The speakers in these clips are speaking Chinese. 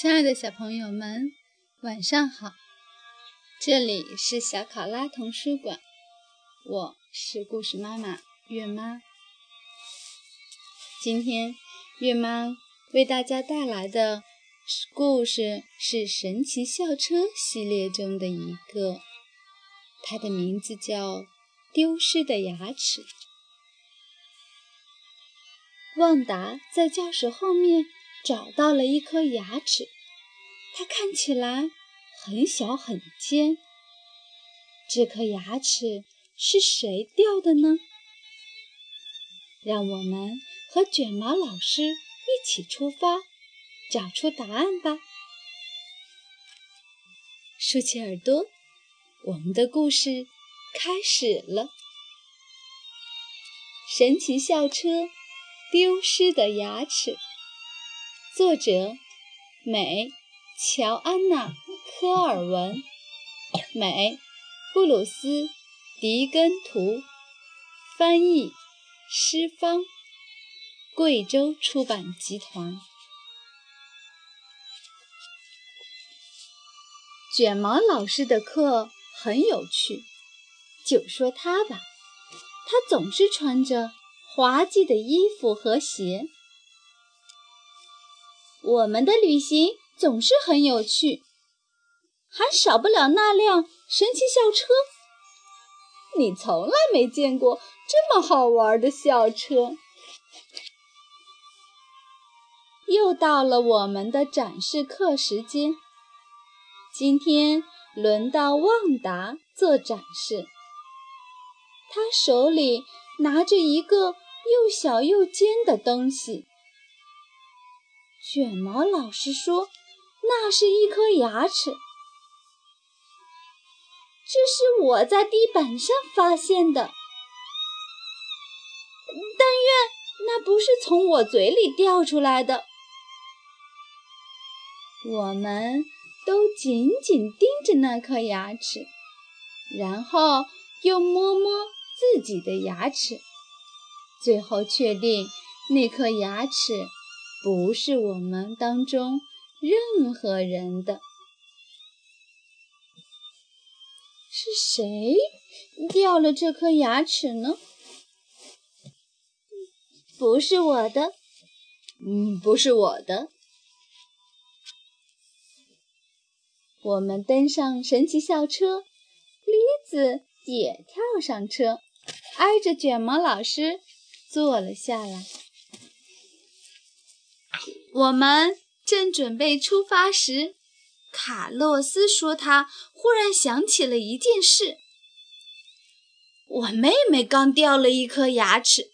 亲爱的小朋友们，晚上好！这里是小考拉童书馆，我是故事妈妈月妈。今天月妈为大家带来的故事是《神奇校车》系列中的一个，它的名字叫《丢失的牙齿》。旺达在教室后面。找到了一颗牙齿，它看起来很小很尖。这颗牙齿是谁掉的呢？让我们和卷毛老师一起出发，找出答案吧！竖起耳朵，我们的故事开始了。神奇校车丢失的牙齿。作者：美乔安娜·科尔文，美布鲁斯·迪根图，翻译：施方，贵州出版集团。卷毛老师的课很有趣，就说他吧，他总是穿着滑稽的衣服和鞋。我们的旅行总是很有趣，还少不了那辆神奇校车。你从来没见过这么好玩的校车。又到了我们的展示课时间，今天轮到旺达做展示。他手里拿着一个又小又尖的东西。卷毛老师说：“那是一颗牙齿，这是我在地板上发现的。但愿那不是从我嘴里掉出来的。”我们都紧紧盯着那颗牙齿，然后又摸摸自己的牙齿，最后确定那颗牙齿。不是我们当中任何人的，是谁掉了这颗牙齿呢？不是我的，嗯，不是我的。我们登上神奇校车，栗子也跳上车，挨着卷毛老师坐了下来。我们正准备出发时，卡洛斯说：“他忽然想起了一件事。我妹妹刚掉了一颗牙齿，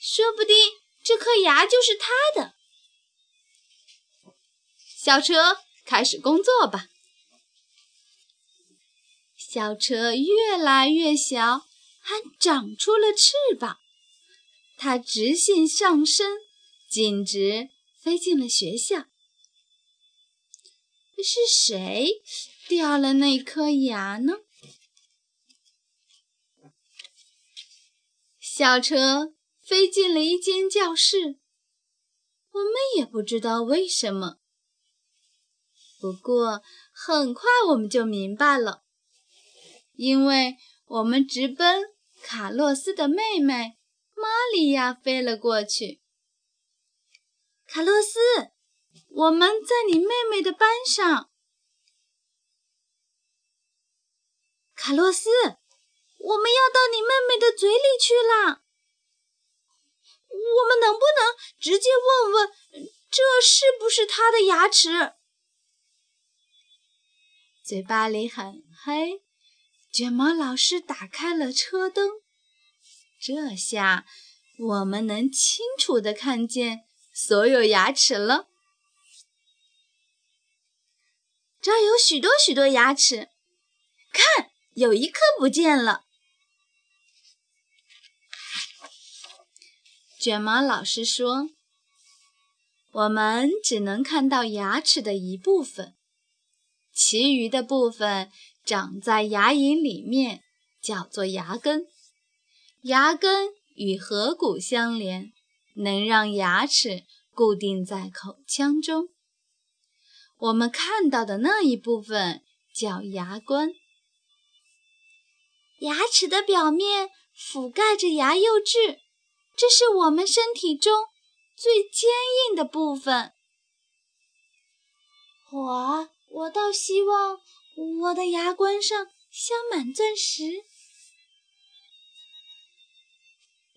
说不定这颗牙就是她的。”校车开始工作吧。校车越来越小，还长出了翅膀，它直线上升。径直飞进了学校。是谁掉了那颗牙呢？校车飞进了一间教室，我们也不知道为什么。不过很快我们就明白了，因为我们直奔卡洛斯的妹妹玛利亚飞了过去。卡洛斯，我们在你妹妹的班上。卡洛斯，我们要到你妹妹的嘴里去了。我们能不能直接问问，这是不是她的牙齿？嘴巴里很黑，卷毛老师打开了车灯，这下我们能清楚的看见。所有牙齿了，这儿有许多许多牙齿。看，有一颗不见了。卷毛老师说：“我们只能看到牙齿的一部分，其余的部分长在牙龈里面，叫做牙根。牙根与颌骨相连。”能让牙齿固定在口腔中。我们看到的那一部分叫牙冠。牙齿的表面覆盖着牙釉质，这是我们身体中最坚硬的部分。我，我倒希望我的牙冠上镶满钻石。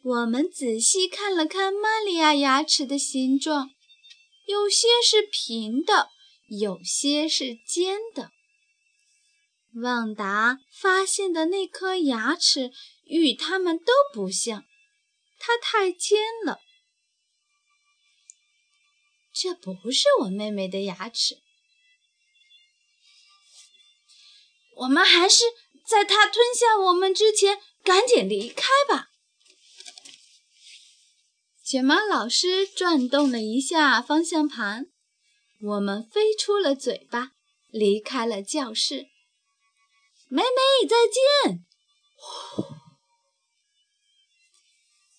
我们仔细看了看玛利亚牙齿的形状，有些是平的，有些是尖的。旺达发现的那颗牙齿与它们都不像，它太尖了。这不是我妹妹的牙齿。我们还是在它吞下我们之前赶紧离开吧。卷毛老师转动了一下方向盘，我们飞出了嘴巴，离开了教室。妹妹，再见！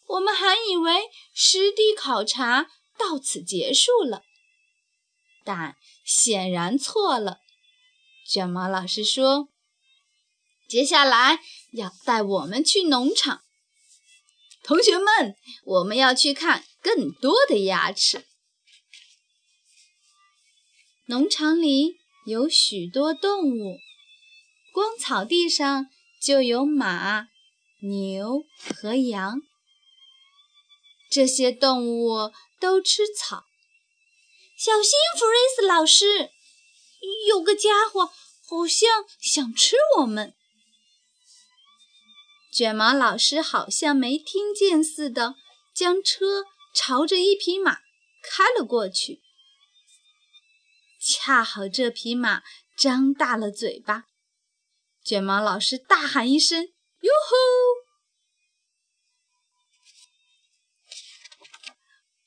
我们还以为实地考察到此结束了，但显然错了。卷毛老师说：“接下来要带我们去农场。”同学们，我们要去看更多的牙齿。农场里有许多动物，光草地上就有马、牛和羊。这些动物都吃草。小心，弗瑞斯老师，有个家伙好像想吃我们。卷毛老师好像没听见似的，将车朝着一匹马开了过去。恰好这匹马张大了嘴巴，卷毛老师大喊一声：“哟吼！”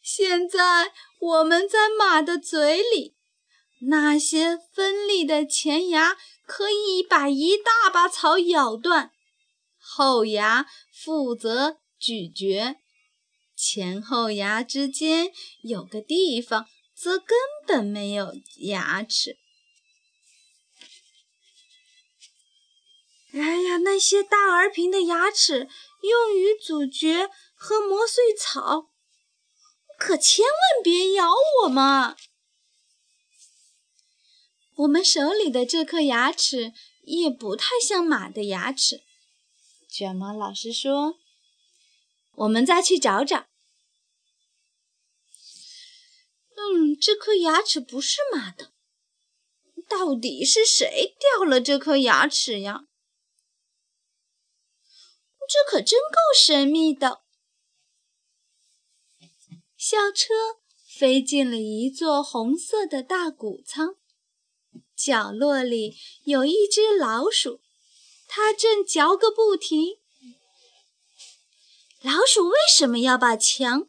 现在我们在马的嘴里，那些锋利的前牙可以把一大把草咬断。后牙负责咀嚼，前后牙之间有个地方则根本没有牙齿。哎呀，那些大而平的牙齿用于咀嚼和磨碎草，可千万别咬我嘛！我们手里的这颗牙齿也不太像马的牙齿。卷毛老师说：“我们再去找找。”嗯，这颗牙齿不是马的，到底是谁掉了这颗牙齿呀？这可真够神秘的。校车飞进了一座红色的大谷仓，角落里有一只老鼠。它正嚼个不停。老鼠为什么要把墙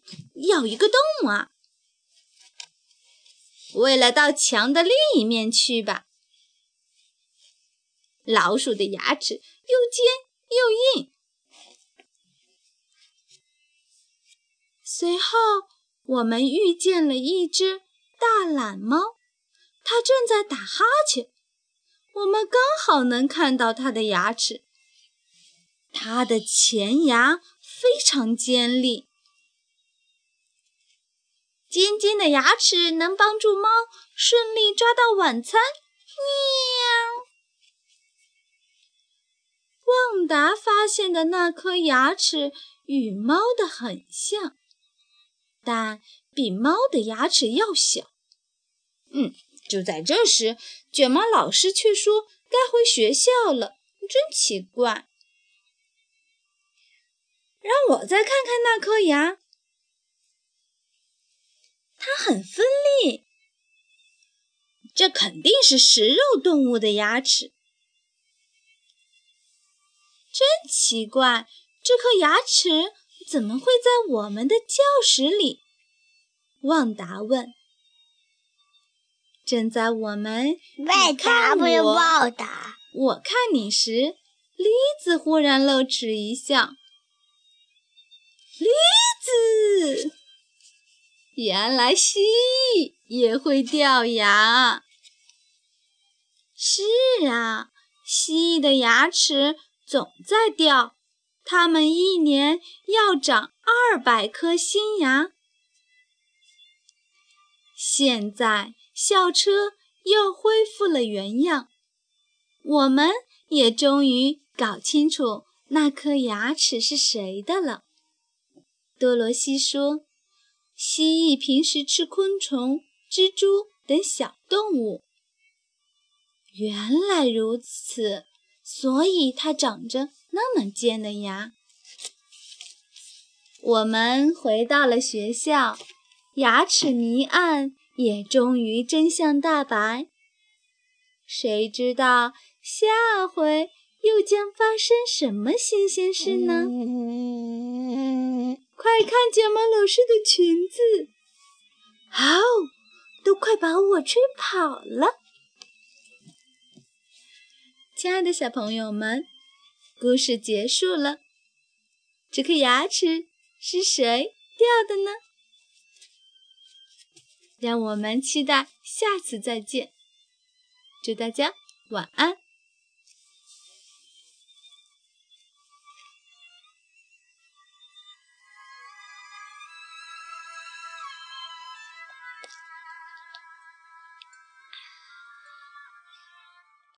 咬一个洞啊？为了到墙的另一面去吧。老鼠的牙齿又尖又硬。随后，我们遇见了一只大懒猫，它正在打哈欠。我们刚好能看到它的牙齿，它的前牙非常尖利。尖尖的牙齿能帮助猫顺利抓到晚餐。喵！旺达发现的那颗牙齿与猫的很像，但比猫的牙齿要小。嗯。就在这时，卷毛老师却说该回学校了，真奇怪。让我再看看那颗牙，它很锋利，这肯定是食肉动物的牙齿。真奇怪，这颗牙齿怎么会在我们的教室里？旺达问。正在我们为啥不报答？我看你时，栗子忽然露齿一笑。栗子，原来蜥蜴也会掉牙。是啊，蜥蜴的牙齿总在掉，它们一年要长二百颗新牙。现在校车又恢复了原样，我们也终于搞清楚那颗牙齿是谁的了。多罗西说：“蜥蜴平时吃昆虫、蜘蛛等小动物。原来如此，所以它长着那么尖的牙。”我们回到了学校，牙齿谜案也终于真相大白。谁知道下回又将发生什么新鲜事呢？快看卷毛老师的裙子！哦，都快把我吹跑了！亲爱的小朋友们，故事结束了。这颗牙齿是谁掉的呢？让我们期待下次再见。祝大家晚安。